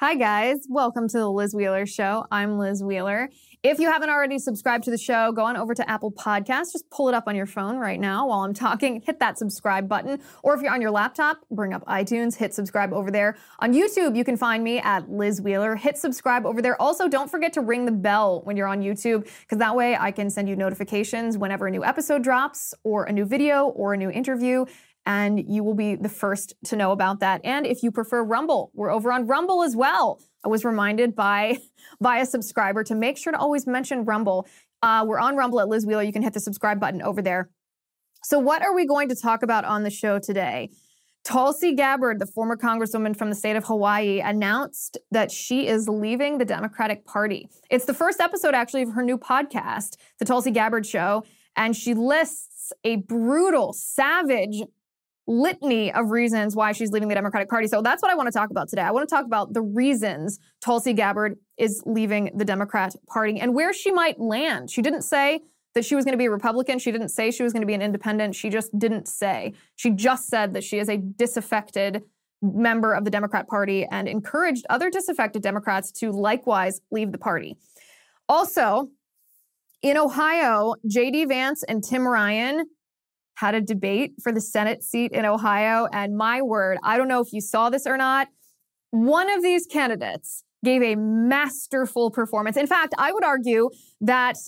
Hi guys, welcome to the Liz Wheeler Show. I'm Liz Wheeler. If you haven't already subscribed to the show, go on over to Apple Podcasts. Just pull it up on your phone right now while I'm talking. Hit that subscribe button. Or if you're on your laptop, bring up iTunes, hit subscribe over there. On YouTube, you can find me at Liz Wheeler. Hit subscribe over there. Also, don't forget to ring the bell when you're on YouTube, because that way I can send you notifications whenever a new episode drops, or a new video, or a new interview and you will be the first to know about that. And if you prefer Rumble, we're over on Rumble as well. I was reminded by by a subscriber to make sure to always mention Rumble. Uh, we're on Rumble at Liz Wheeler. You can hit the subscribe button over there. So, what are we going to talk about on the show today? Tulsi Gabbard, the former congresswoman from the state of Hawaii, announced that she is leaving the Democratic Party. It's the first episode, actually, of her new podcast, The Tulsi Gabbard Show, and she lists a brutal, savage litany of reasons why she's leaving the Democratic Party. So that's what I want to talk about today. I want to talk about the reasons Tulsi Gabbard is leaving the Democrat Party and where she might land. She didn't say that she was going to be a Republican. She didn't say she was going to be an independent. She just didn't say. She just said that she is a disaffected member of the Democrat Party and encouraged other disaffected Democrats to likewise leave the party. Also, in Ohio, J.D. Vance and Tim Ryan had a debate for the Senate seat in Ohio. And my word, I don't know if you saw this or not. One of these candidates gave a masterful performance. In fact, I would argue that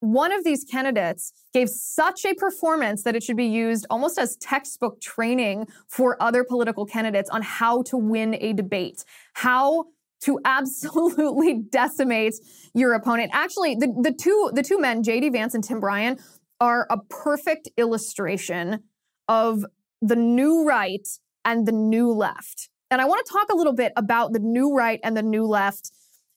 one of these candidates gave such a performance that it should be used almost as textbook training for other political candidates on how to win a debate, how to absolutely decimate your opponent. Actually, the, the two the two men, JD Vance and Tim Ryan, are a perfect illustration of the new right and the new left. And I want to talk a little bit about the new right and the new left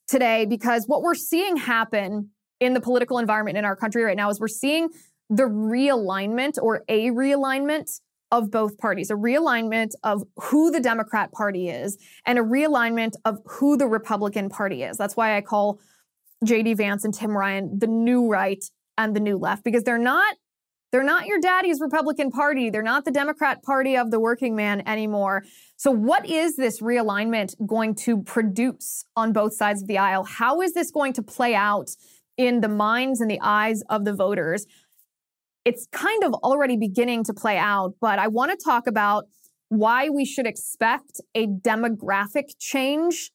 today because what we're seeing happen in the political environment in our country right now is we're seeing the realignment or a realignment of both parties, a realignment of who the Democrat Party is and a realignment of who the Republican Party is. That's why I call JD Vance and Tim Ryan the new right and the new left because they're not they're not your daddy's Republican Party. They're not the Democrat Party of the working man anymore. So, what is this realignment going to produce on both sides of the aisle? How is this going to play out in the minds and the eyes of the voters? It's kind of already beginning to play out, but I want to talk about why we should expect a demographic change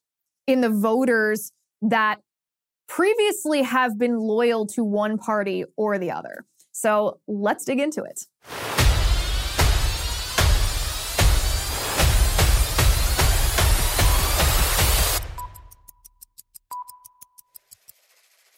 in the voters that previously have been loyal to one party or the other. So let's dig into it.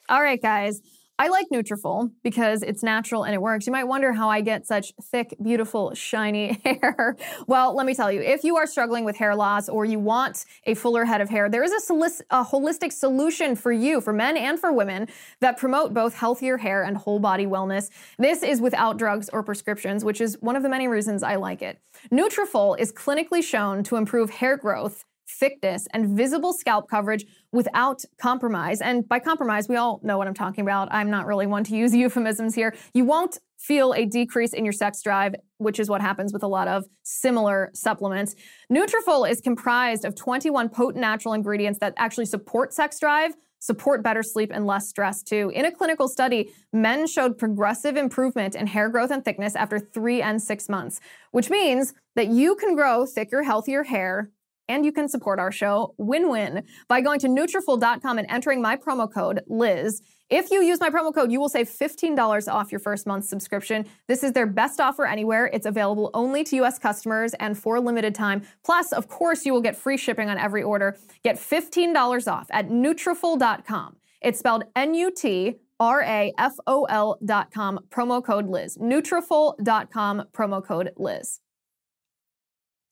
All right, guys. I like Nutrafol because it's natural and it works. You might wonder how I get such thick, beautiful, shiny hair. well, let me tell you, if you are struggling with hair loss or you want a fuller head of hair, there is a, solic- a holistic solution for you, for men and for women, that promote both healthier hair and whole body wellness. This is without drugs or prescriptions, which is one of the many reasons I like it. Nutrafol is clinically shown to improve hair growth thickness, and visible scalp coverage without compromise. And by compromise, we all know what I'm talking about. I'm not really one to use euphemisms here. You won't feel a decrease in your sex drive, which is what happens with a lot of similar supplements. Nutrafol is comprised of 21 potent natural ingredients that actually support sex drive, support better sleep and less stress too. In a clinical study, men showed progressive improvement in hair growth and thickness after 3 and 6 months, which means that you can grow thicker, healthier hair and you can support our show win-win by going to Nutrafol.com and entering my promo code Liz. If you use my promo code, you will save $15 off your first month's subscription. This is their best offer anywhere. It's available only to US customers and for a limited time. Plus, of course, you will get free shipping on every order. Get $15 off at Nutrafol.com. It's spelled N-U-T R-A-F-O-L dot com, promo code Liz. Nutrafol.com, promo code Liz.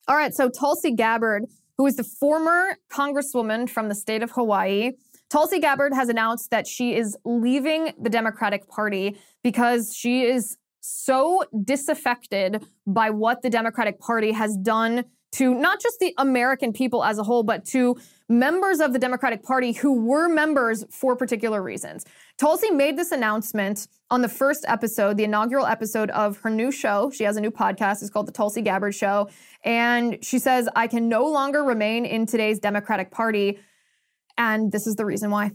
All right, so Tulsi Gabbard who is the former congresswoman from the state of Hawaii. Tulsi Gabbard has announced that she is leaving the Democratic Party because she is so disaffected by what the Democratic Party has done to not just the American people as a whole, but to members of the Democratic Party who were members for particular reasons. Tulsi made this announcement on the first episode, the inaugural episode of her new show. She has a new podcast. It's called The Tulsi Gabbard Show. And she says, I can no longer remain in today's Democratic Party. And this is the reason why.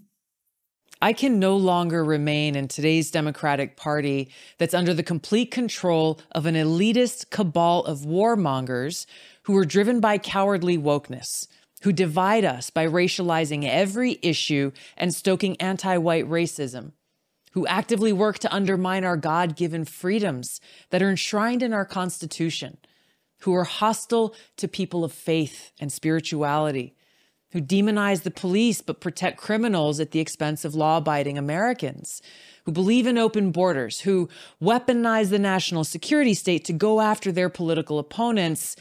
I can no longer remain in today's Democratic Party that's under the complete control of an elitist cabal of warmongers who are driven by cowardly wokeness, who divide us by racializing every issue and stoking anti white racism, who actively work to undermine our God given freedoms that are enshrined in our Constitution, who are hostile to people of faith and spirituality who demonize the police but protect criminals at the expense of law abiding Americans, who believe in open borders, who weaponize the national security state to go after their political opponents,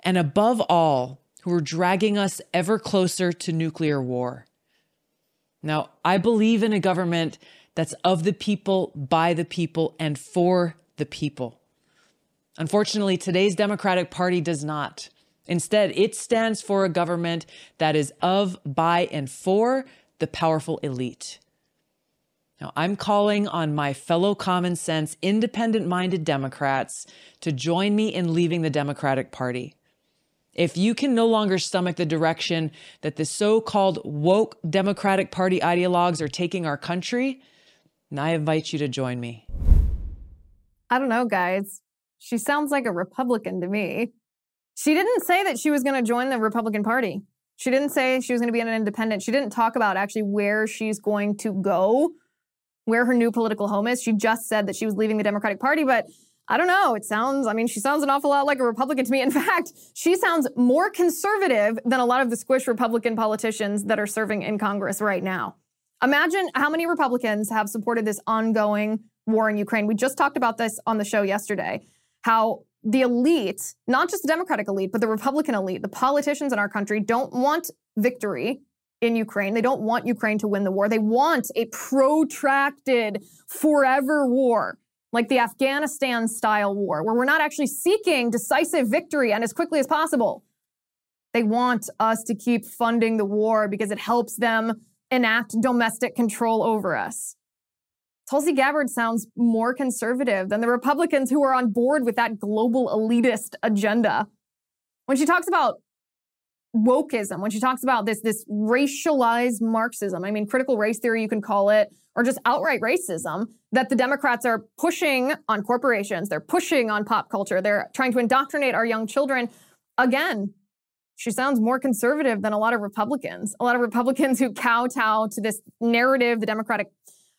and above all, who are dragging us ever closer to nuclear war. Now, I believe in a government that's of the people, by the people, and for the people. Unfortunately, today's Democratic Party does not. Instead, it stands for a government that is of, by, and for the powerful elite. Now, I'm calling on my fellow common sense, independent minded Democrats to join me in leaving the Democratic Party. If you can no longer stomach the direction that the so called woke Democratic Party ideologues are taking our country, I invite you to join me. I don't know, guys. She sounds like a Republican to me. She didn't say that she was going to join the Republican Party. She didn't say she was going to be an independent. She didn't talk about actually where she's going to go, where her new political home is. She just said that she was leaving the Democratic Party, but I don't know. It sounds, I mean, she sounds an awful lot like a Republican to me. In fact, she sounds more conservative than a lot of the squish Republican politicians that are serving in Congress right now. Imagine how many Republicans have supported this ongoing war in Ukraine. We just talked about this on the show yesterday. How the elite, not just the Democratic elite, but the Republican elite, the politicians in our country don't want victory in Ukraine. They don't want Ukraine to win the war. They want a protracted, forever war, like the Afghanistan style war, where we're not actually seeking decisive victory and as quickly as possible. They want us to keep funding the war because it helps them enact domestic control over us. Tulsi Gabbard sounds more conservative than the Republicans who are on board with that global elitist agenda. When she talks about wokeism, when she talks about this, this racialized Marxism, I mean, critical race theory, you can call it, or just outright racism that the Democrats are pushing on corporations, they're pushing on pop culture, they're trying to indoctrinate our young children. Again, she sounds more conservative than a lot of Republicans. A lot of Republicans who kowtow to this narrative the Democratic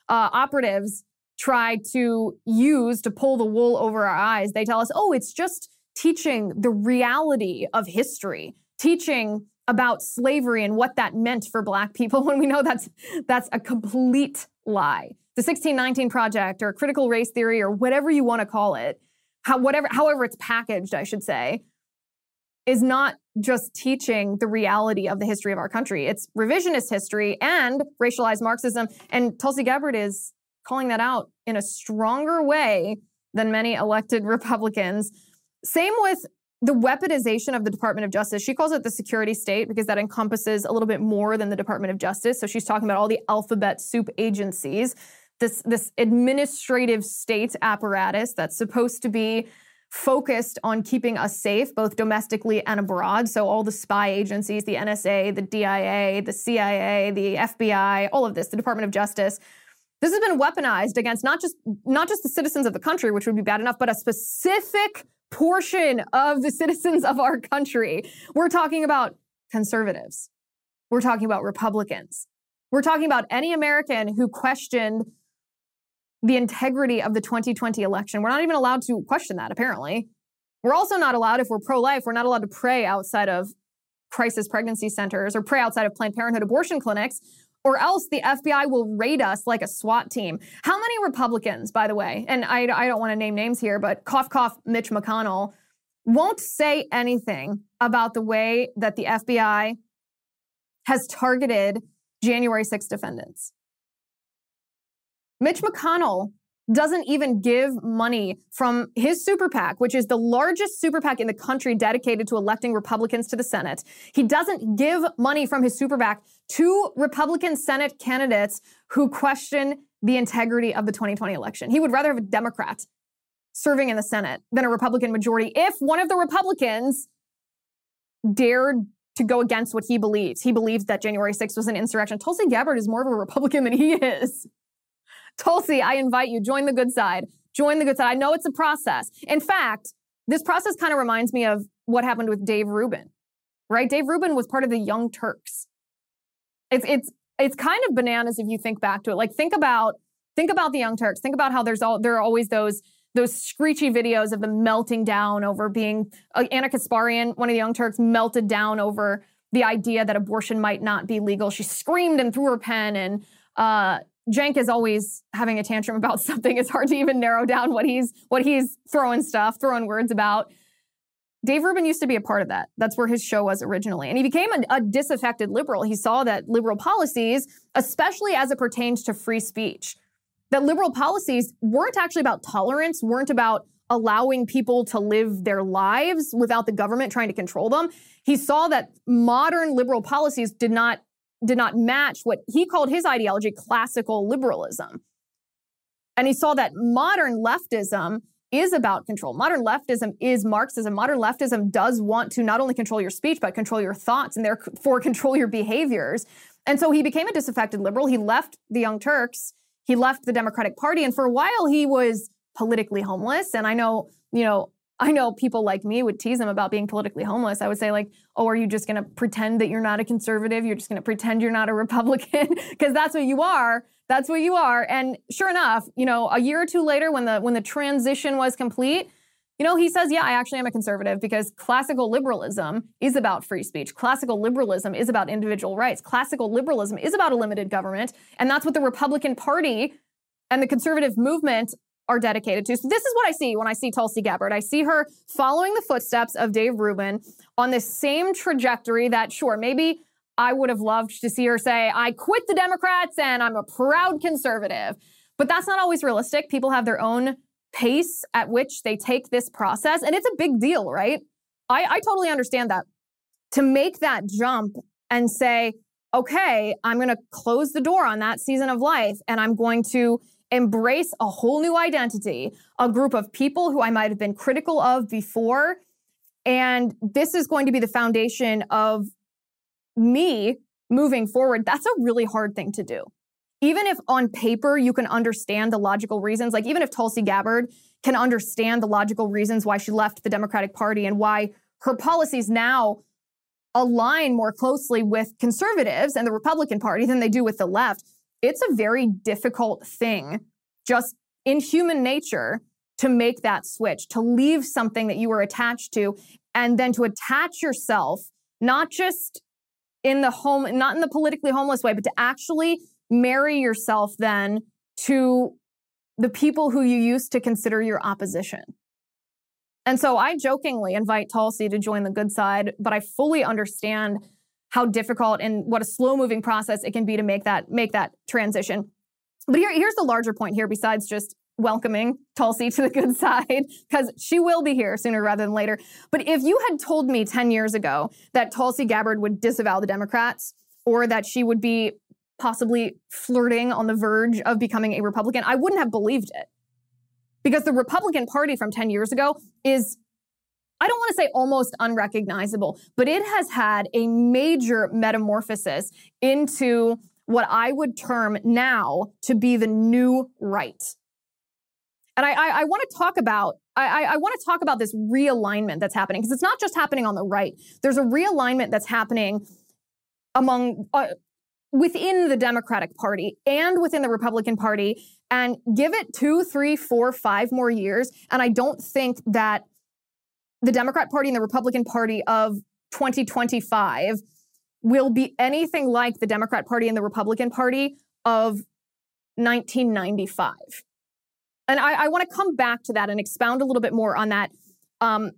uh, operatives try to use to pull the wool over our eyes. They tell us, oh, it's just teaching the reality of history, teaching about slavery and what that meant for black people when we know that's that's a complete lie. The 1619 project or critical race theory or whatever you want to call it, how, whatever however it's packaged, I should say, is not just teaching the reality of the history of our country. It's revisionist history and racialized Marxism. And Tulsi Gabbard is calling that out in a stronger way than many elected Republicans. Same with the weaponization of the Department of Justice. She calls it the security state because that encompasses a little bit more than the Department of Justice. So she's talking about all the alphabet soup agencies, this, this administrative state apparatus that's supposed to be focused on keeping us safe, both domestically and abroad. So, all the spy agencies, the NSA, the DIA, the CIA, the FBI, all of this, the Department of Justice. This has been weaponized against not just not just the citizens of the country, which would be bad enough, but a specific portion of the citizens of our country. We're talking about conservatives. We're talking about Republicans. We're talking about any American who questioned the integrity of the 2020 election. We're not even allowed to question that, apparently. We're also not allowed, if we're pro life, we're not allowed to pray outside of crisis pregnancy centers or pray outside of Planned Parenthood abortion clinics, or else the FBI will raid us like a SWAT team. How many Republicans, by the way, and I, I don't want to name names here, but cough, cough, Mitch McConnell, won't say anything about the way that the FBI has targeted January 6 defendants. Mitch McConnell doesn't even give money from his super PAC, which is the largest super PAC in the country dedicated to electing Republicans to the Senate. He doesn't give money from his super PAC to Republican Senate candidates who question the integrity of the 2020 election. He would rather have a Democrat serving in the Senate than a Republican majority if one of the Republicans dared to go against what he believes. He believes that January 6th was an insurrection. Tulsi Gabbard is more of a Republican than he is. Tulsi, I invite you, join the good side. Join the good side. I know it's a process. In fact, this process kind of reminds me of what happened with Dave Rubin, right? Dave Rubin was part of the Young Turks. It's it's it's kind of bananas if you think back to it. Like think about think about the Young Turks. Think about how there's all there are always those those screechy videos of them melting down over being uh, Ana Kasparian, one of the Young Turks, melted down over the idea that abortion might not be legal. She screamed and threw her pen and uh, Cenk is always having a tantrum about something. It's hard to even narrow down what he's what he's throwing stuff, throwing words about. Dave Rubin used to be a part of that. That's where his show was originally. And he became a, a, disaffected liberal. He saw that liberal policies, especially as it pertains to free speech, that liberal policies weren't actually about tolerance, weren't about allowing people to live their lives without the government trying to control them. He saw that modern liberal policies did not did not match what he called his ideology classical liberalism. And he saw that modern leftism is about control. Modern leftism is Marxism. Modern leftism does want to not only control your speech, but control your thoughts and therefore control your behaviors. And so he became a disaffected liberal. He left the Young Turks. He left the Democratic Party. And for a while, he was politically homeless. And I know, you know, I know people like me would tease him about being politically homeless. I would say, like, oh, are you just going to pretend that you're not a conservative? You're just going to pretend you're not a Republican? Because that's what you are. That's what you are. And sure enough, you know, a year or two later, when the when the transition was complete, you know, he says, yeah, I actually am a conservative because classical liberalism is about free speech. Classical liberalism is about individual rights. Classical liberalism is about a limited government. And that's what the Republican Party and the conservative movement are dedicated to. So this is what I see when I see Tulsi Gabbard. I see her following the footsteps of Dave Rubin on this same trajectory that, sure, maybe I would have loved to see her say, I quit the Democrats and I'm a proud conservative. But that's not always realistic. People have their own pace at which they take this process. And it's a big deal, right? I, I totally understand that. To make that jump and say, okay, I'm going to close the door on that season of life and I'm going to embrace a whole new identity, a group of people who I might have been critical of before. And this is going to be the foundation of me moving forward. That's a really hard thing to do. Even if on paper you can understand the logical reasons, like even if Tulsi Gabbard can understand the logical reasons why she left the Democratic Party and why her policies now align more closely with conservatives and the Republican Party than they do with the left it's a very difficult thing just in human nature to make that switch, to leave something that you were attached to, and then to attach yourself, not just in the home, not in the politically homeless way, but to actually marry yourself then to the people who you used to consider your opposition. And so I jokingly invite Tulsi to join the good side, but I fully understand how difficult and what a slow moving process it can be to make that make that transition. But here, here's the larger point here, besides just welcoming Tulsi to the good side, because she will be here sooner rather than later. But if you had told me 10 years ago that Tulsi Gabbard would disavow the Democrats or that she would be possibly flirting on the verge of becoming a Republican, I wouldn't have believed it. Because the Republican Party from 10 years ago is I don't want to say almost unrecognizable, but it has had a major metamorphosis into what I would term now to be the new right. And I, I, I want to talk about I, I want to talk about this realignment that's happening because it's not just happening on the right. There's a realignment that's happening among uh, within the Democratic Party and within the Republican Party. And give it two, three, four, five more years, and I don't think that the Democrat Party and the Republican Party of 2025 will be anything like the Democrat Party and the Republican Party of 1995. And I, I want to come back to that and expound a little bit more on that. Um,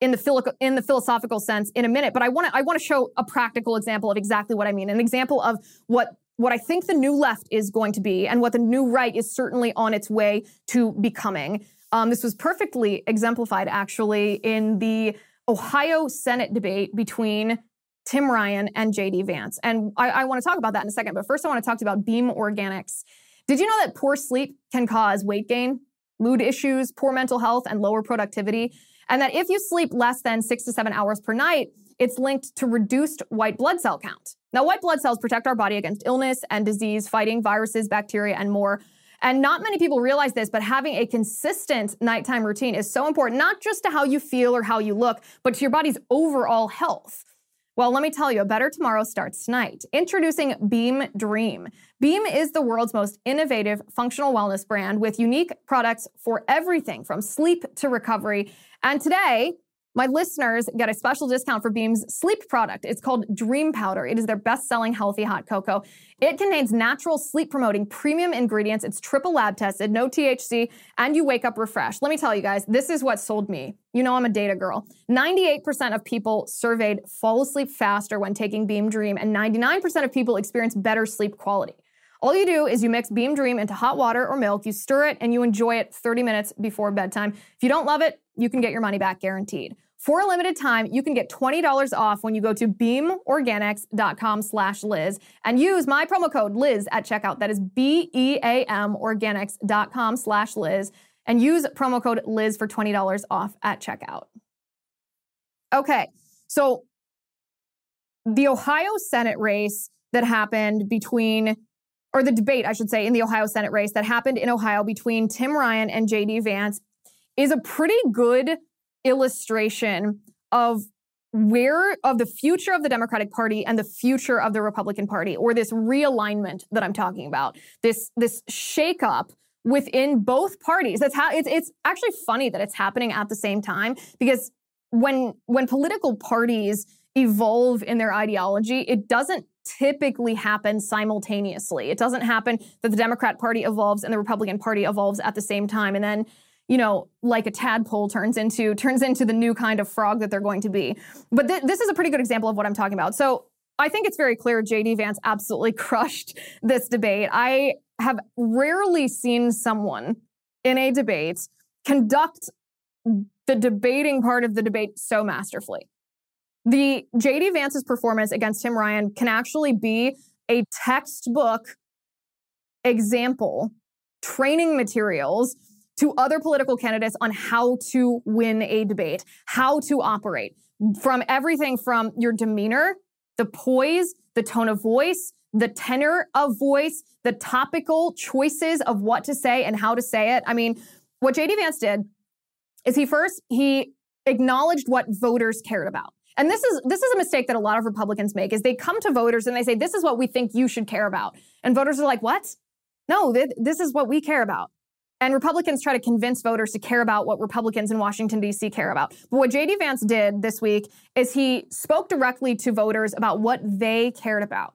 in the philo- in the philosophical sense in a minute, but I want to I show a practical example of exactly what I mean. An example of what what I think the new left is going to be and what the new right is certainly on its way to becoming. Um, this was perfectly exemplified actually in the Ohio Senate debate between Tim Ryan and JD Vance. And I, I want to talk about that in a second. But first, I want to talk about Beam Organics. Did you know that poor sleep can cause weight gain, mood issues, poor mental health, and lower productivity? And that if you sleep less than six to seven hours per night, it's linked to reduced white blood cell count. Now, white blood cells protect our body against illness and disease, fighting viruses, bacteria, and more. And not many people realize this, but having a consistent nighttime routine is so important, not just to how you feel or how you look, but to your body's overall health. Well, let me tell you, a better tomorrow starts tonight. Introducing Beam Dream. Beam is the world's most innovative functional wellness brand with unique products for everything from sleep to recovery. And today, my listeners get a special discount for Beam's sleep product. It's called Dream Powder. It is their best selling healthy hot cocoa. It contains natural sleep promoting premium ingredients. It's triple lab tested, no THC, and you wake up refreshed. Let me tell you guys, this is what sold me. You know, I'm a data girl. 98% of people surveyed fall asleep faster when taking Beam Dream, and 99% of people experience better sleep quality. All you do is you mix Beam Dream into hot water or milk, you stir it, and you enjoy it 30 minutes before bedtime. If you don't love it, you can get your money back guaranteed. For a limited time, you can get $20 off when you go to beamorganics.com slash Liz and use my promo code Liz at checkout. That is B-E-A-M organics.com slash Liz and use promo code Liz for $20 off at checkout. Okay, so the Ohio Senate race that happened between, or the debate, I should say, in the Ohio Senate race that happened in Ohio between Tim Ryan and JD Vance is a pretty good illustration of where of the future of the Democratic Party and the future of the Republican Party, or this realignment that I'm talking about, this this shakeup within both parties. That's how it's it's actually funny that it's happening at the same time because when when political parties evolve in their ideology, it doesn't typically happen simultaneously. It doesn't happen that the Democrat Party evolves and the Republican Party evolves at the same time, and then you know, like a tadpole turns into turns into the new kind of frog that they're going to be. But th- this is a pretty good example of what I'm talking about. So I think it's very clear JD Vance absolutely crushed this debate. I have rarely seen someone in a debate conduct the debating part of the debate so masterfully. The JD Vance's performance against Tim Ryan can actually be a textbook example, training materials to other political candidates on how to win a debate, how to operate from everything from your demeanor, the poise, the tone of voice, the tenor of voice, the topical choices of what to say and how to say it. I mean, what JD Vance did is he first he acknowledged what voters cared about. And this is this is a mistake that a lot of Republicans make is they come to voters and they say this is what we think you should care about. And voters are like, "What? No, th- this is what we care about." And Republicans try to convince voters to care about what Republicans in Washington, D.C. care about. But what J.D. Vance did this week is he spoke directly to voters about what they cared about.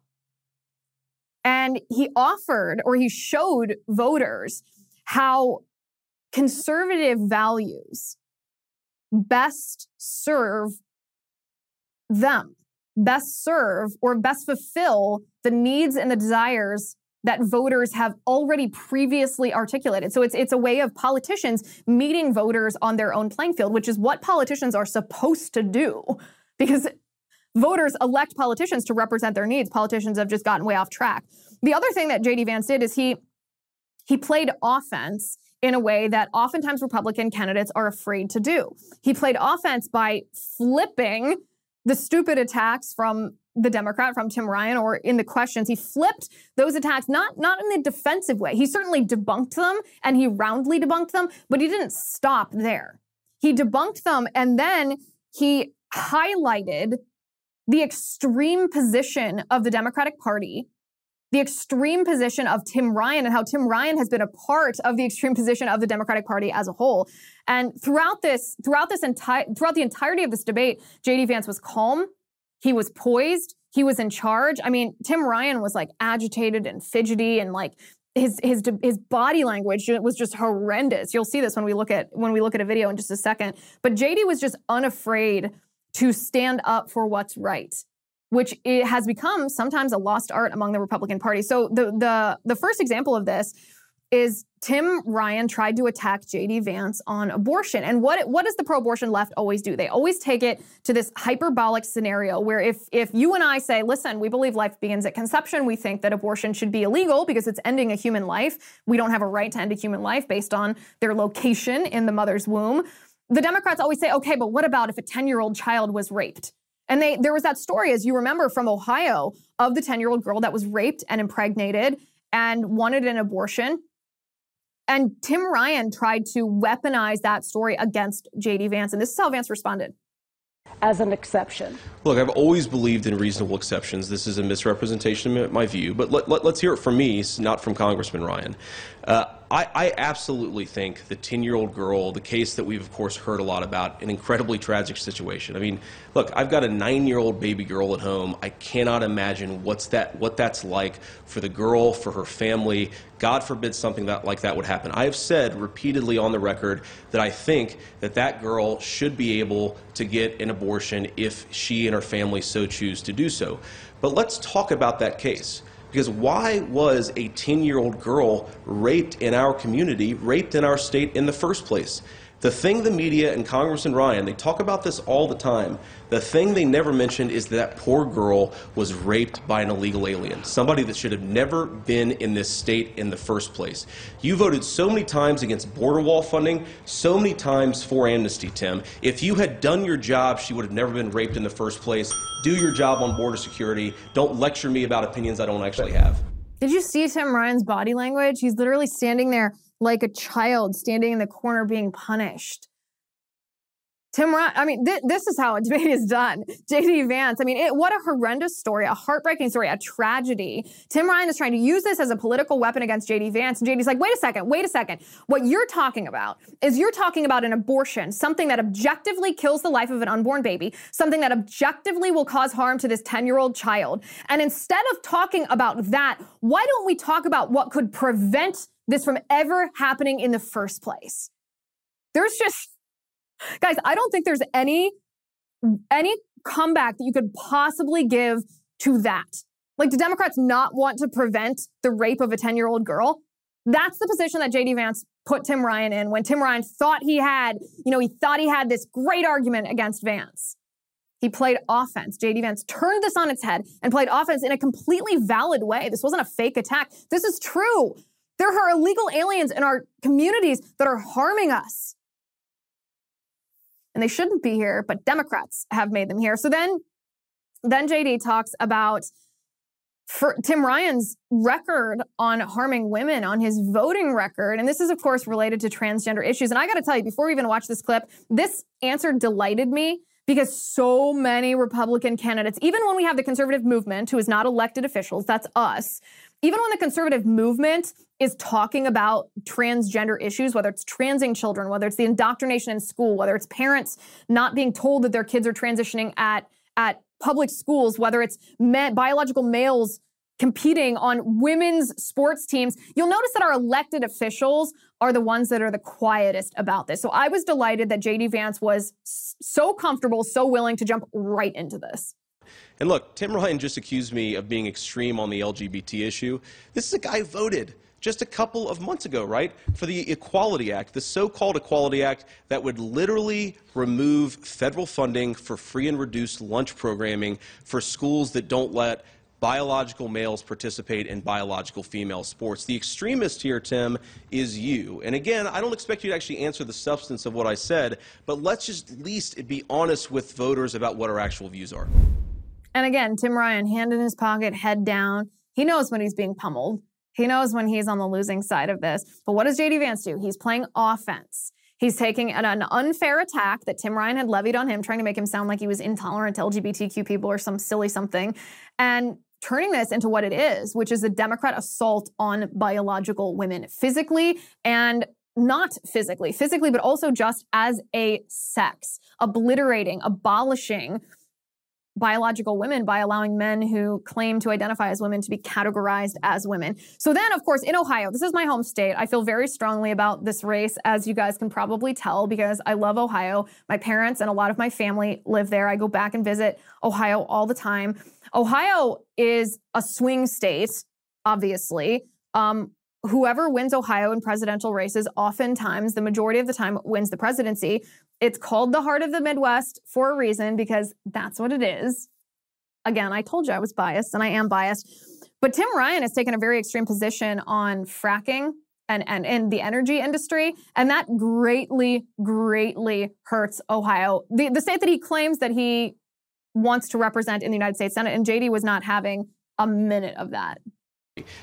And he offered or he showed voters how conservative values best serve them, best serve or best fulfill the needs and the desires that voters have already previously articulated. So it's it's a way of politicians meeting voters on their own playing field, which is what politicians are supposed to do. Because voters elect politicians to represent their needs. Politicians have just gotten way off track. The other thing that JD Vance did is he he played offense in a way that oftentimes Republican candidates are afraid to do. He played offense by flipping the stupid attacks from the Democrat from Tim Ryan or in the questions, he flipped those attacks not not in a defensive way. He certainly debunked them and he roundly debunked them, but he didn't stop there. He debunked them and then he highlighted the extreme position of the Democratic Party, the extreme position of Tim Ryan and how Tim Ryan has been a part of the extreme position of the Democratic Party as a whole. And throughout this throughout this entire throughout the entirety of this debate, JD Vance was calm he was poised. He was in charge. I mean, Tim Ryan was like agitated and fidgety and like his his his body language was just horrendous. You'll see this when we look at when we look at a video in just a second. But JD was just unafraid to stand up for what's right, which it has become sometimes a lost art among the Republican Party. So the the the first example of this is Tim Ryan tried to attack JD Vance on abortion. And what what does the pro-abortion left always do? They always take it to this hyperbolic scenario where if if you and I say, "Listen, we believe life begins at conception. We think that abortion should be illegal because it's ending a human life. We don't have a right to end a human life based on their location in the mother's womb." The Democrats always say, "Okay, but what about if a 10-year-old child was raped?" And they there was that story as you remember from Ohio of the 10-year-old girl that was raped and impregnated and wanted an abortion and Tim Ryan tried to weaponize that story against JD Vance. And this is how Vance responded. As an exception. Look, I've always believed in reasonable exceptions. This is a misrepresentation of my view, but let, us let, hear it from me, not from Congressman Ryan. Uh, I, I, absolutely think the 10 year old girl, the case that we've, of course, heard a lot about, an incredibly tragic situation. I mean, look, I've got a nine year old baby girl at home. I cannot imagine what's that, what that's like for the girl, for her family. God forbid something that, like that would happen. I have said repeatedly on the record that I think that that girl should be able to get an abortion if she and her family so choose to do so. But let's talk about that case. Because why was a 10 year old girl raped in our community, raped in our state in the first place? The thing the media and Congressman Ryan, they talk about this all the time. The thing they never mentioned is that poor girl was raped by an illegal alien, somebody that should have never been in this state in the first place. You voted so many times against border wall funding, so many times for amnesty, Tim. If you had done your job, she would have never been raped in the first place. Do your job on border security. Don't lecture me about opinions I don't actually have. Did you see Tim Ryan's body language? He's literally standing there like a child standing in the corner being punished. Tim Ryan, I mean, th- this is how a debate is done. JD Vance, I mean, it, what a horrendous story, a heartbreaking story, a tragedy. Tim Ryan is trying to use this as a political weapon against JD Vance. And JD's like, wait a second, wait a second. What you're talking about is you're talking about an abortion, something that objectively kills the life of an unborn baby, something that objectively will cause harm to this 10 year old child. And instead of talking about that, why don't we talk about what could prevent this from ever happening in the first place. There's just, guys, I don't think there's any, any comeback that you could possibly give to that. Like, do Democrats not want to prevent the rape of a 10 year old girl? That's the position that JD Vance put Tim Ryan in when Tim Ryan thought he had, you know, he thought he had this great argument against Vance. He played offense. JD Vance turned this on its head and played offense in a completely valid way. This wasn't a fake attack. This is true. There are illegal aliens in our communities that are harming us. And they shouldn't be here, but Democrats have made them here. So then, then JD talks about for Tim Ryan's record on harming women on his voting record. And this is, of course, related to transgender issues. And I got to tell you, before we even watch this clip, this answer delighted me because so many Republican candidates, even when we have the conservative movement, who is not elected officials, that's us, even when the conservative movement is talking about transgender issues, whether it's transing children, whether it's the indoctrination in school, whether it's parents not being told that their kids are transitioning at, at public schools, whether it's men, biological males competing on women's sports teams, you'll notice that our elected officials are the ones that are the quietest about this. So I was delighted that JD Vance was so comfortable, so willing to jump right into this. And look, Tim Ryan just accused me of being extreme on the LGBT issue. This is a guy who voted just a couple of months ago, right, for the Equality Act, the so called Equality Act that would literally remove federal funding for free and reduced lunch programming for schools that don't let biological males participate in biological female sports. The extremist here, Tim, is you. And again, I don't expect you to actually answer the substance of what I said, but let's just at least be honest with voters about what our actual views are. And again, Tim Ryan, hand in his pocket, head down. He knows when he's being pummeled. He knows when he's on the losing side of this. But what does JD Vance do? He's playing offense. He's taking an, an, unfair attack that Tim Ryan had levied on him, trying to make him sound like he was intolerant to LGBTQ people or some silly something, and turning this into what it is, which is a Democrat assault on biological women physically and not physically, physically, but also just as a sex, obliterating, abolishing biological women by allowing men who claim to identify as women to be categorized as women. So then, of course, in Ohio, this is my home state. I feel very strongly about this race, as you guys can probably tell, because I love Ohio. My parents and a lot of my family live there. I go back and visit Ohio all the time. Ohio is a swing state, obviously. Um, whoever wins Ohio in presidential races, oftentimes, the majority of the time, wins the presidency. It's called the heart of the Midwest for a reason because that's what it is. Again, I told you I was biased and I am biased. But Tim Ryan has taken a very extreme position on fracking and, and in the energy industry, and that greatly, greatly hurts Ohio. The, the state that he claims that he wants to represent in the United States Senate, and JD was not having a minute of that.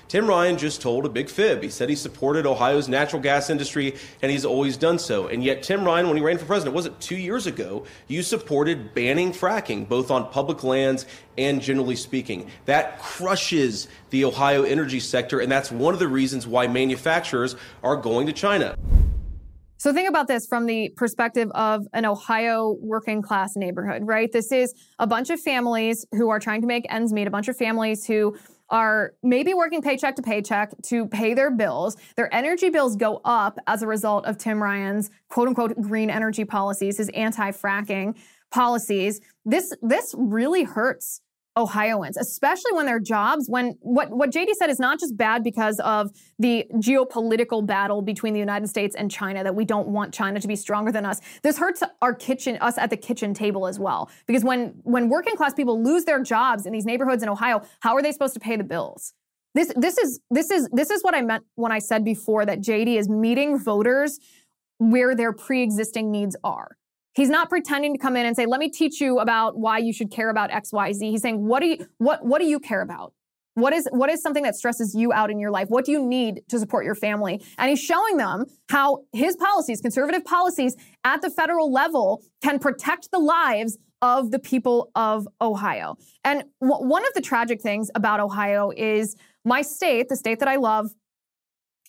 Tim Ryan just told a big fib. He said he supported Ohio's natural gas industry, and he's always done so. And yet, Tim Ryan, when he ran for president, was it two years ago? You supported banning fracking, both on public lands and generally speaking. That crushes the Ohio energy sector, and that's one of the reasons why manufacturers are going to China. So think about this from the perspective of an Ohio working class neighborhood, right? This is a bunch of families who are trying to make ends meet, a bunch of families who are maybe working paycheck to paycheck to pay their bills. Their energy bills go up as a result of Tim Ryan's quote unquote green energy policies, his anti fracking policies. This, this really hurts Ohioans, especially when their jobs, when what, what JD said is not just bad because of the geopolitical battle between the United States and China, that we don't want China to be stronger than us. This hurts our kitchen, us at the kitchen table as well. Because when, when working class people lose their jobs in these neighborhoods in Ohio, how are they supposed to pay the bills? This, this is, this is, this is what I meant when I said before that JD is meeting voters where their pre-existing needs are. He's not pretending to come in and say, "Let me teach you about why you should care about XYZ." He's saying, "What do you what what do you care about? What is what is something that stresses you out in your life? What do you need to support your family?" And he's showing them how his policies, conservative policies at the federal level can protect the lives of the people of Ohio. And w- one of the tragic things about Ohio is my state, the state that I love,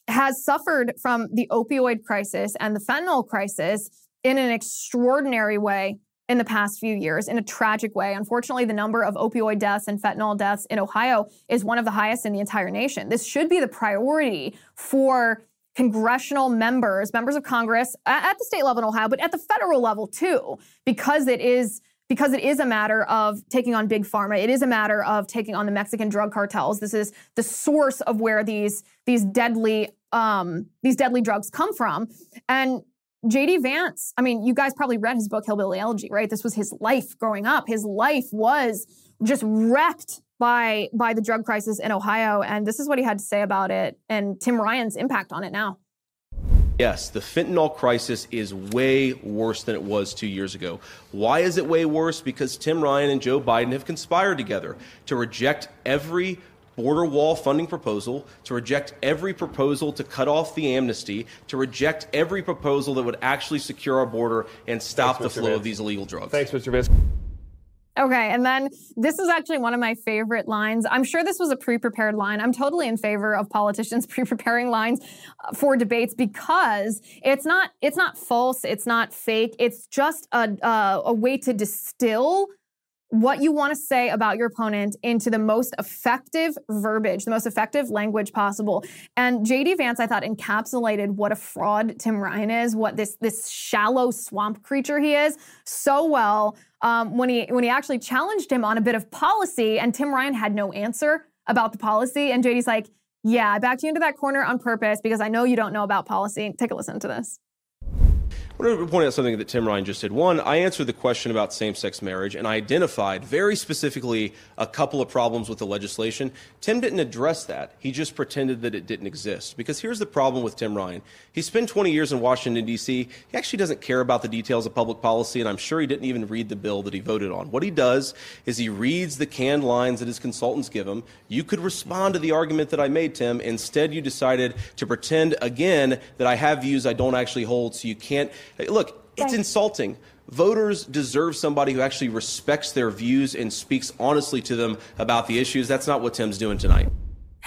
has suffered from the opioid crisis and the fentanyl crisis in an extraordinary way in the past few years in a tragic way. Unfortunately, the number of opioid deaths and fentanyl deaths in Ohio is one of the highest in the entire nation. This should be the priority for congressional members, members of Congress at the state level in Ohio, but at the federal level too, because it is because it is a matter of taking on big pharma. It is a matter of taking on the Mexican drug cartels. This is the source of where these these deadly um, these deadly drugs come from. And JD Vance, I mean, you guys probably read his book, Hillbilly Elegy, right? This was his life growing up. His life was just wrecked by by the drug crisis in Ohio. And this is what he had to say about it and Tim Ryan's impact on it now. Yes, the fentanyl crisis is way worse than it was two years ago. Why is it way worse? Because Tim Ryan and Joe Biden have conspired together to reject every border wall funding proposal, to reject every proposal to cut off the amnesty, to reject every proposal that would actually secure our border and stop Thanks, the flow Vance. of these illegal drugs. Thanks, Mr. Vance. Okay, and then this is actually one of my favorite lines. I'm sure this was a pre prepared line. I'm totally in favor of politicians pre preparing lines for debates because it's not it's not false, it's not fake. It's just a, uh, a way to distill what you want to say about your opponent into the most effective verbiage, the most effective language possible. And JD Vance, I thought, encapsulated what a fraud Tim Ryan is, what this this shallow swamp creature he is, so well. Um, when he when he actually challenged him on a bit of policy, and Tim Ryan had no answer about the policy, and JD's like, "Yeah, I backed you into that corner on purpose because I know you don't know about policy." Take a listen to this. Want to point out something that Tim Ryan just said. One, I answered the question about same sex marriage and I identified very specifically a couple of problems with the legislation. Tim didn't address that. He just pretended that it didn't exist. Because here's the problem with Tim Ryan. He spent 20 years in Washington, D.C. He actually doesn't care about the details of public policy, and I'm sure he didn't even read the bill that he voted on. What he does is he reads the canned lines that his consultants give him. You could respond to the argument that I made, Tim. Instead, you decided to pretend again that I have views I don't actually hold, so you can't Look, it's insulting. Voters deserve somebody who actually respects their views and speaks honestly to them about the issues. That's not what Tim's doing tonight.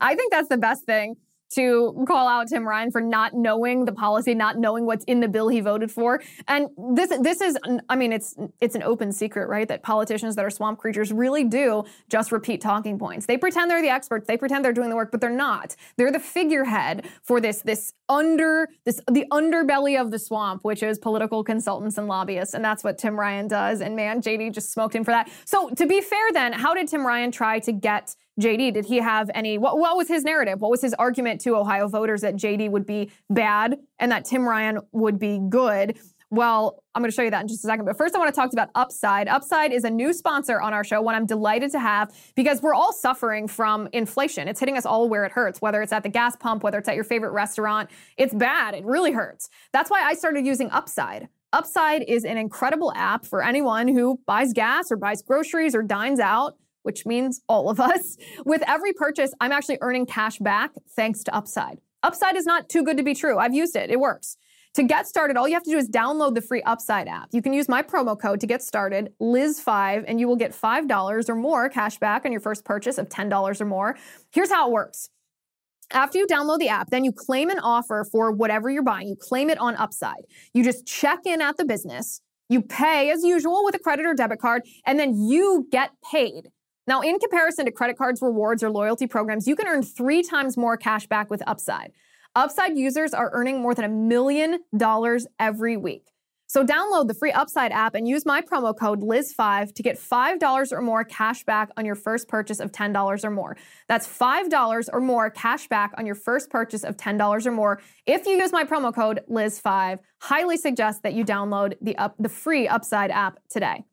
I think that's the best thing to call out Tim Ryan for not knowing the policy, not knowing what's in the bill he voted for. And this this is I mean it's it's an open secret, right? That politicians that are swamp creatures really do just repeat talking points. They pretend they're the experts, they pretend they're doing the work, but they're not. They're the figurehead for this this under this the underbelly of the swamp, which is political consultants and lobbyists. And that's what Tim Ryan does. And man, JD just smoked him for that. So to be fair then, how did Tim Ryan try to get JD? Did he have any, what, what was his narrative? What was his argument to Ohio voters that JD would be bad and that Tim Ryan would be good? Well, I'm going to show you that in just a second. But first, I want to talk about Upside. Upside is a new sponsor on our show, one I'm delighted to have because we're all suffering from inflation. It's hitting us all where it hurts, whether it's at the gas pump, whether it's at your favorite restaurant. It's bad. It really hurts. That's why I started using Upside. Upside is an incredible app for anyone who buys gas or buys groceries or dines out which means all of us. With every purchase, I'm actually earning cash back thanks to Upside. Upside is not too good to be true. I've used it, it works. To get started, all you have to do is download the free Upside app. You can use my promo code to get started, Liz5, and you will get $5 or more cash back on your first purchase of $10 or more. Here's how it works. After you download the app, then you claim an offer for whatever you're buying. You claim it on Upside. You just check in at the business. You pay as usual with a credit or debit card, and then you get paid. Now, in comparison to credit cards, rewards, or loyalty programs, you can earn three times more cash back with Upside. Upside users are earning more than a million dollars every week. So download the free Upside app and use my promo code Liz5 to get $5 or more cash back on your first purchase of $10 or more. That's $5 or more cash back on your first purchase of $10 or more. If you use my promo code Liz5, highly suggest that you download the up, the free Upside app today.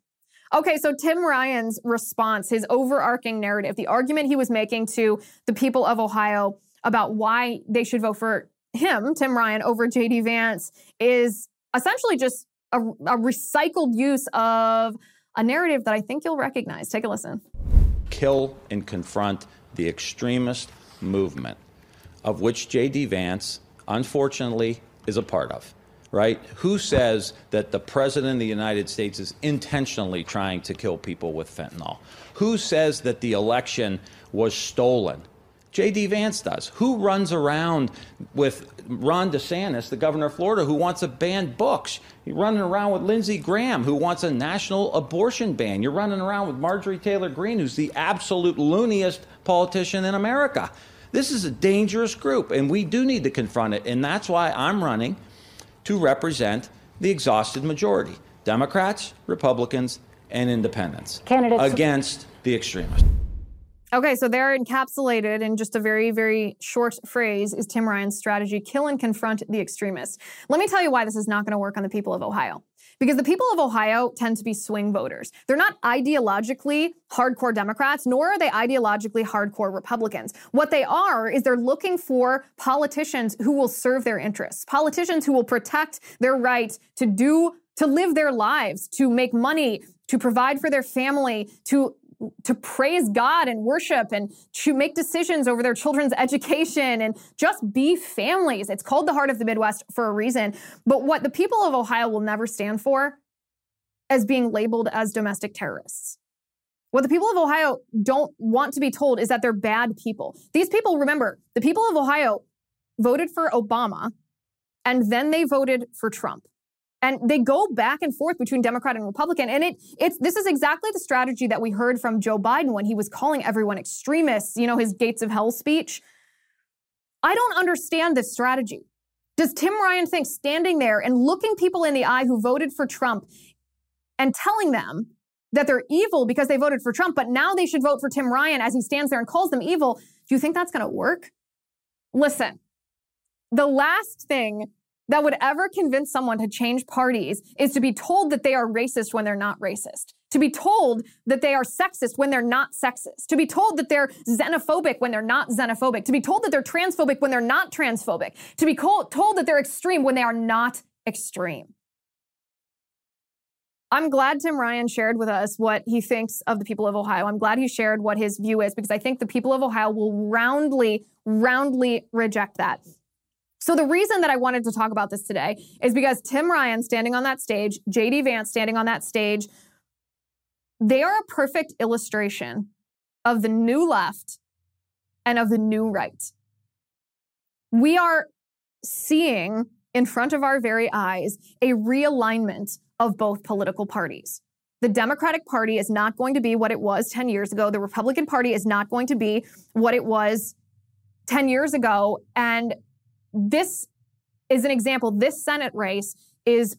Okay, so Tim Ryan's response, his overarching narrative, the argument he was making to the people of Ohio about why they should vote for him, Tim Ryan, over JD Vance, is essentially just a, a recycled use of a narrative that I think you'll recognize. Take a listen. Kill and confront the extremist movement, of which JD Vance, unfortunately, is a part of right? Who says that the President of the United States is intentionally trying to kill people with fentanyl? Who says that the election was stolen? J.D. Vance does. Who runs around with Ron DeSantis, the governor of Florida, who wants to ban books? You're running around with Lindsey Graham, who wants a national abortion ban. You're running around with Marjorie Taylor Greene, who's the absolute looniest politician in America. This is a dangerous group, and we do need to confront it. And that's why I'm running to represent the exhausted majority Democrats, Republicans, and independents Candidates. against the extremists. Okay, so they're encapsulated in just a very, very short phrase is Tim Ryan's strategy kill and confront the extremists. Let me tell you why this is not going to work on the people of Ohio. Because the people of Ohio tend to be swing voters. They're not ideologically hardcore Democrats, nor are they ideologically hardcore Republicans. What they are is they're looking for politicians who will serve their interests, politicians who will protect their right to do, to live their lives, to make money, to provide for their family, to to praise God and worship and to make decisions over their children's education and just be families. It's called the heart of the Midwest for a reason. But what the people of Ohio will never stand for as being labeled as domestic terrorists. What the people of Ohio don't want to be told is that they're bad people. These people, remember, the people of Ohio voted for Obama and then they voted for Trump and they go back and forth between Democrat and Republican. And it it's this is exactly the strategy that we heard from Joe Biden when he was calling everyone extremists, you know, his gates of hell speech. I don't understand this strategy. Does Tim Ryan think standing there and looking people in the eye who voted for Trump and telling them that they're evil because they voted for Trump, but now they should vote for Tim Ryan as he stands there and calls them evil, do you think that's going to work? Listen, the last thing that would ever convince someone to change parties is to be told that they are racist when they're not racist. To be told that they are sexist when they're not sexist. To be told that they're xenophobic when they're not xenophobic. To be told that they're transphobic when they're not transphobic. To be told that they're extreme when they are not extreme. I'm glad Tim Ryan shared with us what he thinks of the people of Ohio. I'm glad he shared what his view is because I think the people of Ohio will roundly, roundly reject that. So the reason that I wanted to talk about this today is because Tim Ryan standing on that stage, JD Vance standing on that stage, they are a perfect illustration of the new left and of the new right. We are seeing in front of our very eyes a realignment of both political parties. The Democratic Party is not going to be what it was 10 years ago. The Republican Party is not going to be what it was 10 years ago. And this is an example. This Senate race is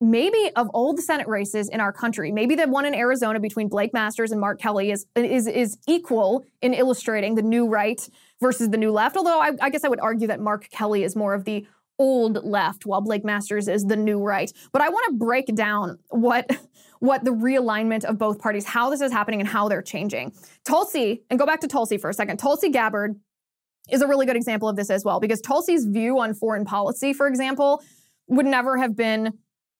maybe of all the Senate races in our country, maybe the one in Arizona between Blake Masters and Mark Kelly is is is equal in illustrating the new right versus the new left. Although I, I guess I would argue that Mark Kelly is more of the old left, while Blake Masters is the new right. But I want to break down what what the realignment of both parties, how this is happening, and how they're changing. Tulsi, and go back to Tulsi for a second. Tulsi Gabbard is a really good example of this as well, because Tulsi's view on foreign policy, for example, would never have been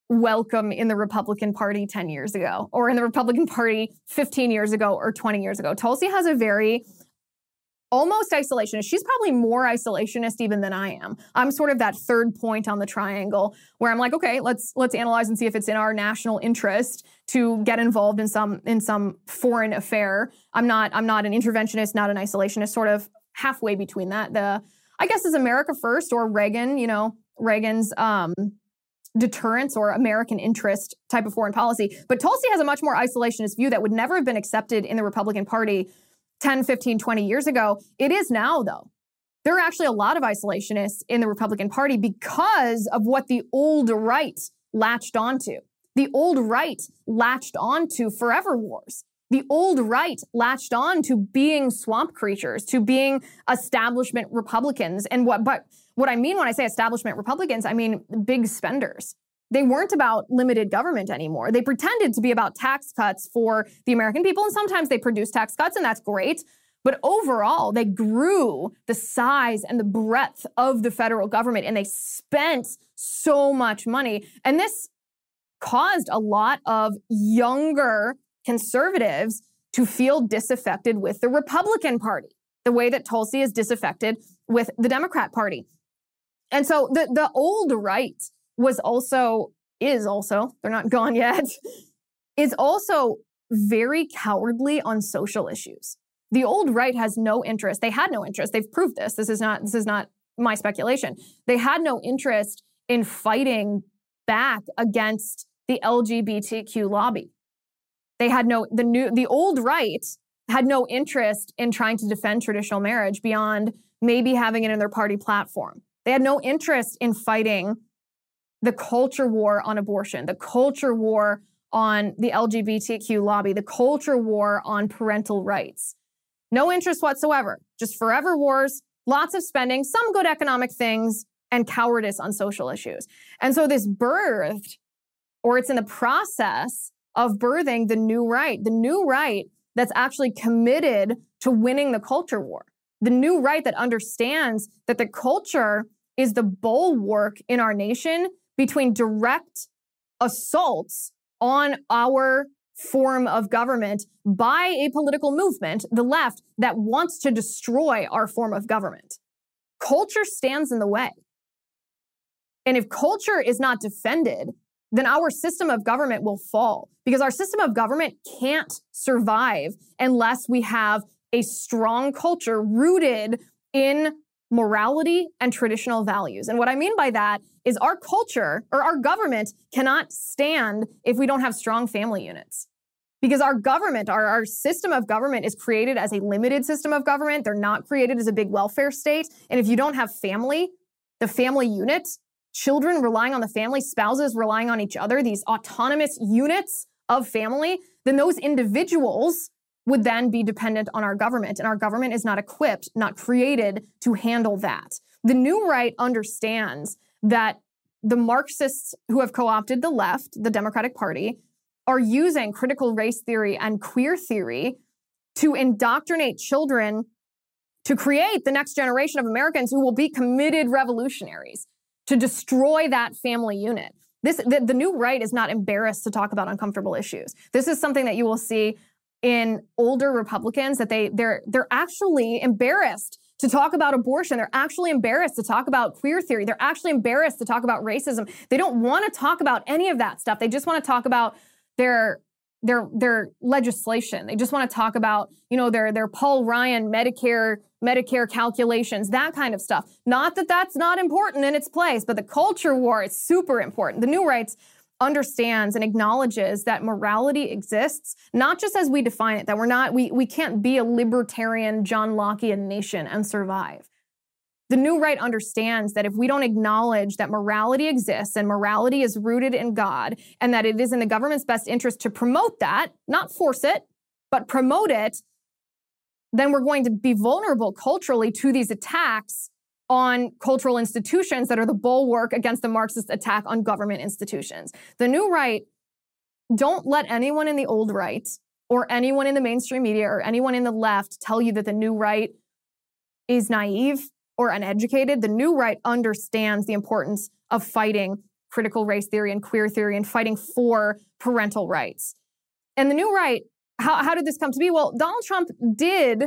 welcome in the Republican Party 10 years ago or in the Republican Party 15 years ago or 20 years ago. Tulsi has a very almost isolationist. She's probably more isolationist even than I am. I'm sort of that third point on the triangle where I'm like, okay, let's let's analyze and see if it's in our national interest to get involved in some in some foreign affair. I'm not I'm not an interventionist, not an isolationist, sort of halfway between that. The I guess is America first or Reagan, you know, Reagan's um deterrence or American interest type of foreign policy. But Tulsi has a much more isolationist view that would never have been accepted in the Republican Party 10, 15, 20 years ago. It is now, though. There are actually a lot of isolationists in the Republican Party because of what the old right latched onto. The old right latched onto forever wars. The old right latched on to being swamp creatures, to being establishment Republicans. And what, but what I mean when I say establishment Republicans, I mean big spenders. They weren't about limited government anymore. They pretended to be about tax cuts for the American people, and sometimes they produced tax cuts, and that's great. But overall, they grew the size and the breadth of the federal government, and they spent so much money. And this caused a lot of younger conservatives to feel disaffected with the Republican Party, the way that Tulsi is disaffected with the Democrat Party. And so the, the old right was also, is also, they're not gone yet, is also very cowardly on social issues. The old right has no interest. They had no interest. They've proved this. This is not, this is not my speculation. They had no interest in fighting back against the LGBTQ lobby. They had no, the new, the old right had no interest in trying to defend traditional marriage beyond maybe having it in their party platform. They had no interest in fighting the culture war on abortion, the culture war on the LGBTQ lobby, the culture war on parental rights. No interest whatsoever, just forever wars, lots of spending, some good economic things, and cowardice on social issues. And so this birthed, or it's in the process of birthing the new right, the new right that's actually committed to winning the culture war, the new right that understands that the culture is the bulwark in our nation between direct assaults on our form of government by a political movement, the left, that wants to destroy our form of government. Culture stands in the way. And if culture is not defended, then our system of government will fall because our system of government can't survive unless we have a strong culture rooted in morality and traditional values. And what I mean by that is our culture or our government cannot stand if we don't have strong family units. Because our government, our, our system of government is created as a limited system of government. They're not created as a big welfare state. And if you don't have family, the family unit, children relying on the family, spouses relying on each other, these autonomous units of family, then those individuals would then be dependent on our government. And our government is not equipped, not created to handle that. The new right understands that the Marxists who have co opted the left, the Democratic Party, are using critical race theory and queer theory to indoctrinate children to create the next generation of Americans who will be committed revolutionaries to destroy that family unit. This, the, the new right is not embarrassed to talk about uncomfortable issues. This is something that you will see in older Republicans that they they're they're actually embarrassed to talk about abortion. They're actually embarrassed to talk about queer theory. They're actually embarrassed to talk about racism. They don't want to talk about any of that stuff. They just want to talk about their their their legislation. They just want to talk about, you know, their their Paul Ryan Medicare Medicare calculations, that kind of stuff. Not that that's not important in its place, but the culture war is super important. The new rights understands and acknowledges that morality exists not just as we define it that we're not we we can't be a libertarian John Lockean nation and survive the new right understands that if we don't acknowledge that morality exists and morality is rooted in God and that it is in the government's best interest to promote that, not force it, but promote it, then we're going to be vulnerable culturally to these attacks on cultural institutions that are the bulwark against the Marxist attack on government institutions. The new right don't let anyone in the old right or anyone in the mainstream media or anyone in the left tell you that the new right is naive or uneducated, the new right understands the importance of fighting critical race theory and queer theory and fighting for parental rights. And the new right, how, how did this come to be? Well, Donald Trump did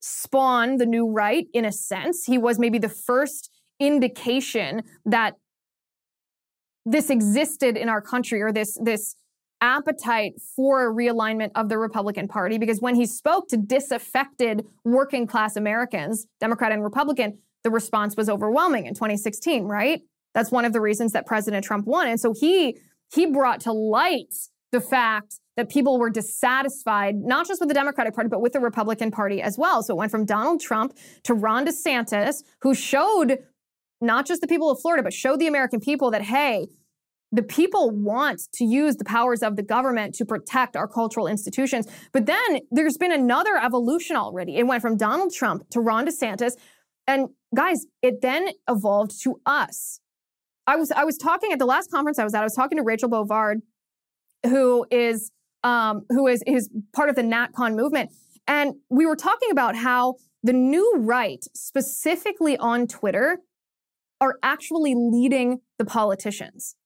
spawn the new right in a sense. He was maybe the first indication that this existed in our country or this, this appetite for a realignment of the Republican Party because when he spoke to disaffected working class Americans, Democrat and Republican, the response was overwhelming in 2016, right? That's one of the reasons that President Trump won. And so he he brought to light the fact that people were dissatisfied, not just with the Democratic Party, but with the Republican Party as well. So it went from Donald Trump to Ron DeSantis, who showed not just the people of Florida, but showed the American people that, hey, the people want to use the powers of the government to protect our cultural institutions. But then there's been another evolution already. It went from Donald Trump to Ron DeSantis. And guys, it then evolved to us. I was I was talking at the last conference I was at, I was talking to Rachel Bovard, who is um, who is is part of the NatCon movement. And we were talking about how the new right, specifically on Twitter, are actually leading the politicians.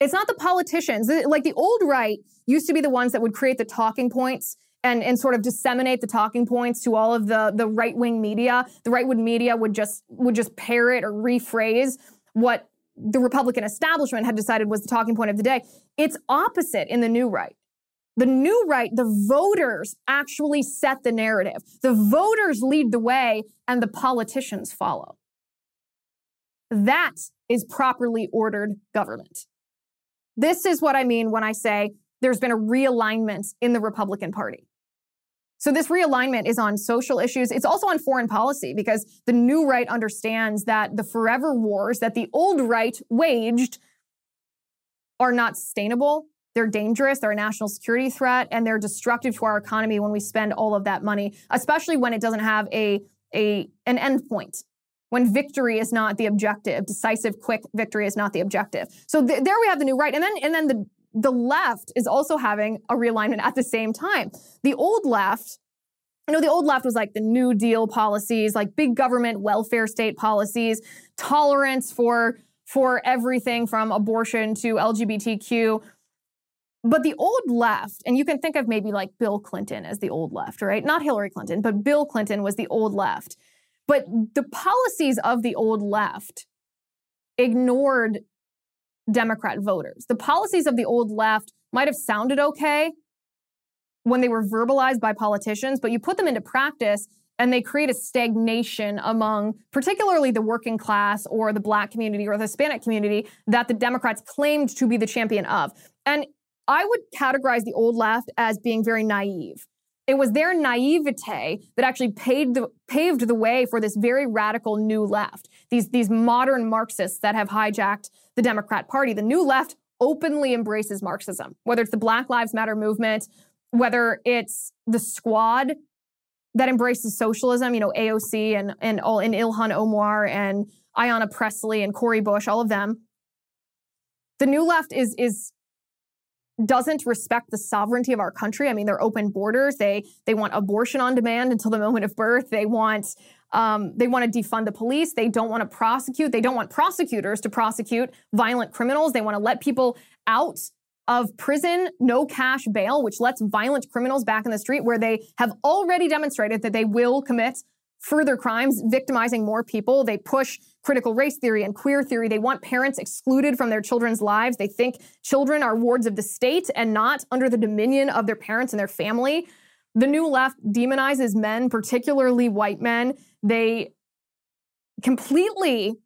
It's not the politicians. Like the old right used to be the ones that would create the talking points and, and sort of disseminate the talking points to all of the, the right wing media. The right wing media would just would just parrot or rephrase what the Republican establishment had decided was the talking point of the day. It's opposite in the new right. The new right, the voters actually set the narrative. The voters lead the way and the politicians follow. That is properly ordered government. This is what I mean when I say there's been a realignment in the Republican Party. So this realignment is on social issues. It's also on foreign policy because the new right understands that the forever wars that the old right waged are not sustainable. They're dangerous. They're a national security threat and they're destructive to our economy when we spend all of that money, especially when it doesn't have a, a, an end point when victory is not the objective, decisive, quick victory is not the objective. So th- there we have the new right, and then and then the the left is also having a realignment at the same time. The old left, you know, the old left was like the New Deal policies, like big government welfare state policies, tolerance for for everything from abortion to LGBTQ. But the old left, and you can think of maybe like Bill Clinton as the old left, right? Not Hillary Clinton, but Bill Clinton was the old left. But the policies of the old left ignored Democrat voters. The policies of the old left might have sounded okay when they were verbalized by politicians, but you put them into practice and they create a stagnation among particularly the working class or the black community or the Hispanic community that the Democrats claimed to be the champion of. And I would categorize the old left as being very naive. It was their naivete that actually paved the, paved the way for this very radical new left. These, these modern Marxists that have hijacked the Democrat Party. The new left openly embraces Marxism, whether it's the Black Lives Matter movement, whether it's the squad that embraces socialism, you know, AOC and, and, all, and Ilhan Omar and Ayanna Pressley and Cori Bush, all of them. The new left is, is doesn't respect the sovereignty of our country. I mean, they're open borders. They they want abortion on demand until the moment of birth. They want um, they want to defund the police. They don't want to prosecute. They don't want prosecutors to prosecute violent criminals. They want to let people out of prison, no cash bail, which lets violent criminals back in the street where they have already demonstrated that they will commit further crimes, victimizing more people. They push critical race theory and queer theory. They want parents excluded from their children's lives. They think children are wards of the state and not under the dominion of their parents and their family. The new left demonizes men, particularly white men. They completely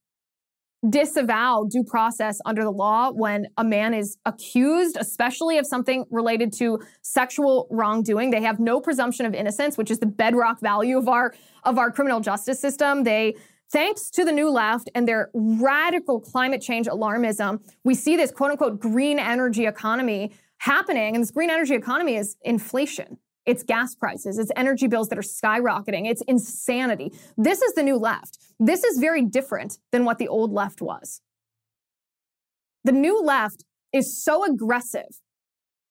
disavow due process under the law when a man is accused, especially of something related to sexual wrongdoing. They have no presumption of innocence, which is the bedrock value of our of our criminal justice system. They Thanks to the new left and their radical climate change alarmism, we see this quote unquote green energy economy happening. And this green energy economy is inflation. It's gas prices, it's energy bills that are skyrocketing, it's insanity. This is the new left. This is very different than what the old left was. The new left is so aggressive,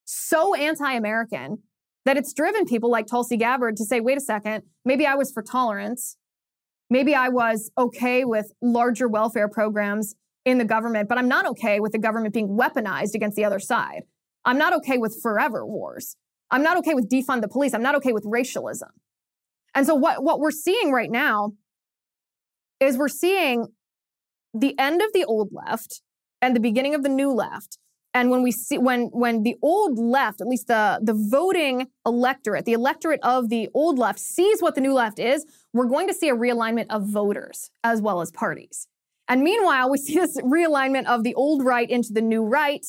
so anti American, that it's driven people like Tulsi Gabbard to say, wait a second, maybe I was for tolerance. Maybe I was okay with larger welfare programs in the government, but I'm not okay with the government being weaponized against the other side. I'm not okay with forever wars. I'm not okay with defund the police. I'm not okay with racialism. And so what, what we're seeing right now is we're seeing the end of the old left and the beginning of the new left. And when we see when when the old left, at least the the voting electorate, the electorate of the old left sees what the new left is, we're going to see a realignment of voters as well as parties. And meanwhile, we see this realignment of the old right into the new right.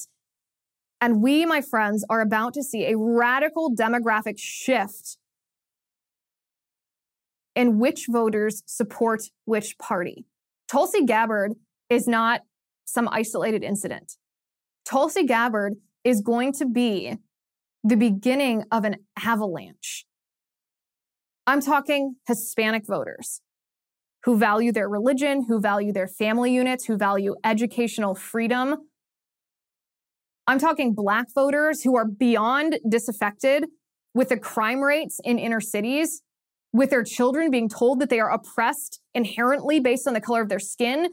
And we, my friends, are about to see a radical demographic shift in which voters support which party. Tulsi Gabbard is not some isolated incident. Tulsi Gabbard is going to be the beginning of an avalanche. I'm talking Hispanic voters who value their religion, who value their family units, who value educational freedom. I'm talking Black voters who are beyond disaffected with the crime rates in inner cities, with their children being told that they are oppressed inherently based on the color of their skin,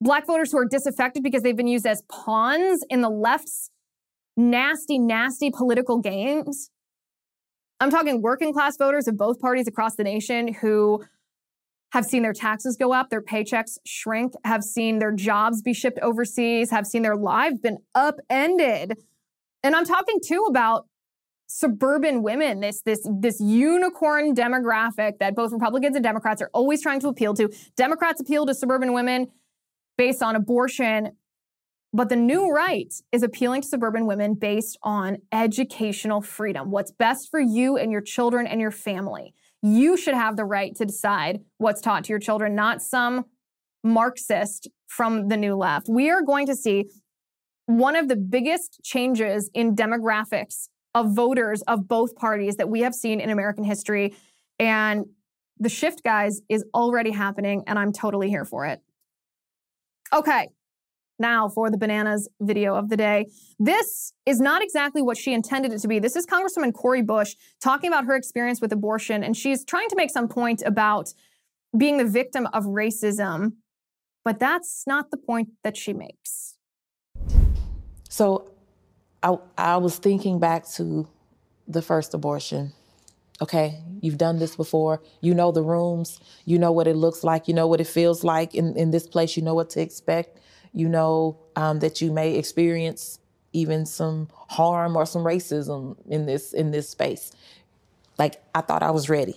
Black voters who are disaffected because they've been used as pawns in the left's nasty, nasty political games. I'm talking working class voters of both parties across the nation who have seen their taxes go up, their paychecks shrink, have seen their jobs be shipped overseas, have seen their lives been upended. And I'm talking too about suburban women, this this this unicorn demographic that both Republicans and Democrats are always trying to appeal to. Democrats appeal to suburban women based on abortion. But the new right is appealing to suburban women based on educational freedom. What's best for you and your children and your family. You should have the right to decide what's taught to your children, not some Marxist from the new left. We are going to see one of the biggest changes in demographics of voters of both parties that we have seen in American history. And the shift, guys, is already happening, and I'm totally here for it. Okay, now for the bananas video of the day. This is not exactly what she intended it to be. This is Congresswoman Cori Bush talking about her experience with abortion, and she's trying to make some point about being the victim of racism, but that's not the point that she makes. So I, I was thinking back to the first abortion okay you've done this before you know the rooms you know what it looks like you know what it feels like in, in this place you know what to expect you know um, that you may experience even some harm or some racism in this in this space. Like i thought i was ready.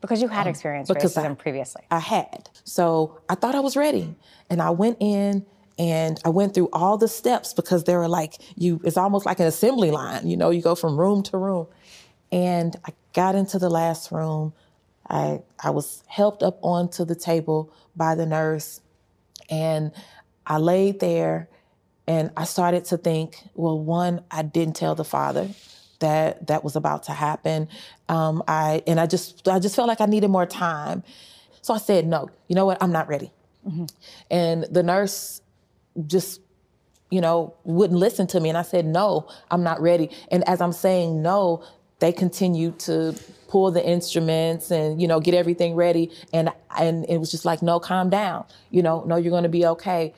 Because you had um, experienced racism I, previously. I had. So i thought i was ready. And i went in and I went through all the steps because they were like you it's almost like an assembly line you know you go from room to room. And I got into the last room. I, I was helped up onto the table by the nurse. And I laid there and I started to think, well, one, I didn't tell the father that that was about to happen. Um, I and I just I just felt like I needed more time. So I said, no, you know what? I'm not ready. Mm-hmm. And the nurse just you know, wouldn't listen to me. And I said, no, I'm not ready. And as I'm saying no, they continued to pull the instruments and you know get everything ready and and it was just like no calm down you know no you're going to be okay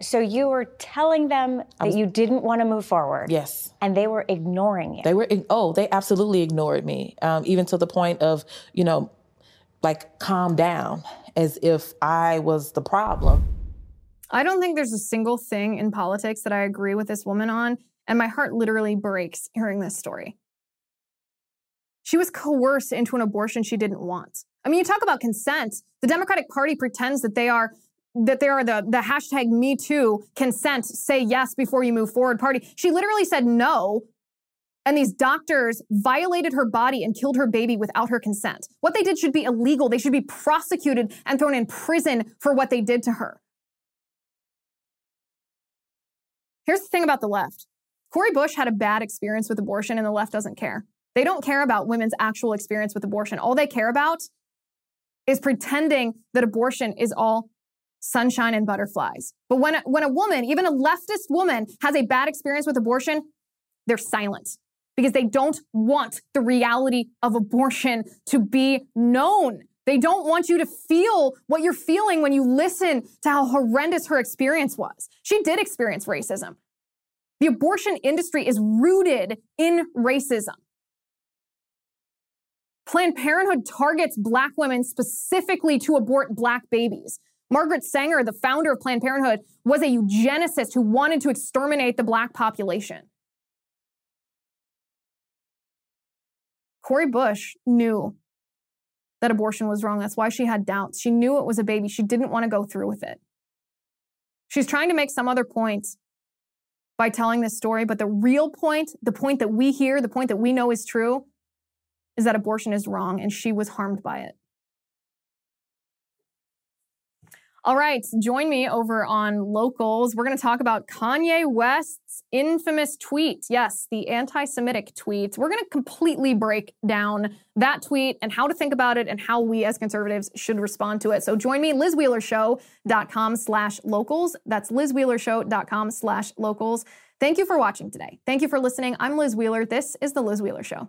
so you were telling them that was, you didn't want to move forward yes and they were ignoring you they were oh they absolutely ignored me um, even to the point of you know like calm down as if I was the problem. I don't think there's a single thing in politics that I agree with this woman on, and my heart literally breaks hearing this story. She was coerced into an abortion she didn't want. I mean, you talk about consent. The Democratic Party pretends that they are that there are the the hashtag Me Too consent, say yes before you move forward party. She literally said no and these doctors violated her body and killed her baby without her consent. What they did should be illegal. They should be prosecuted and thrown in prison for what they did to her. Here's the thing about the left Cori Bush had a bad experience with abortion, and the left doesn't care. They don't care about women's actual experience with abortion. All they care about is pretending that abortion is all sunshine and butterflies. But when a, when a woman, even a leftist woman, has a bad experience with abortion, they're silent because they don't want the reality of abortion to be known. They don't want you to feel what you're feeling when you listen to how horrendous her experience was. She did experience racism. The abortion industry is rooted in racism. Planned Parenthood targets black women specifically to abort black babies. Margaret Sanger, the founder of Planned Parenthood, was a eugenicist who wanted to exterminate the black population. Cori Bush knew that abortion was wrong. That's why she had doubts. She knew it was a baby. She didn't want to go through with it. She's trying to make some other point by telling this story, but the real point, the point that we hear, the point that we know is true, is that abortion is wrong and she was harmed by it. All right, join me over on Locals. We're going to talk about Kanye West's infamous tweet. Yes, the anti Semitic tweet. We're going to completely break down that tweet and how to think about it and how we as conservatives should respond to it. So join me, lizwheelershow.com slash locals. That's lizwheelershow.com slash locals. Thank you for watching today. Thank you for listening. I'm Liz Wheeler. This is The Liz Wheeler Show.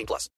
18 plus.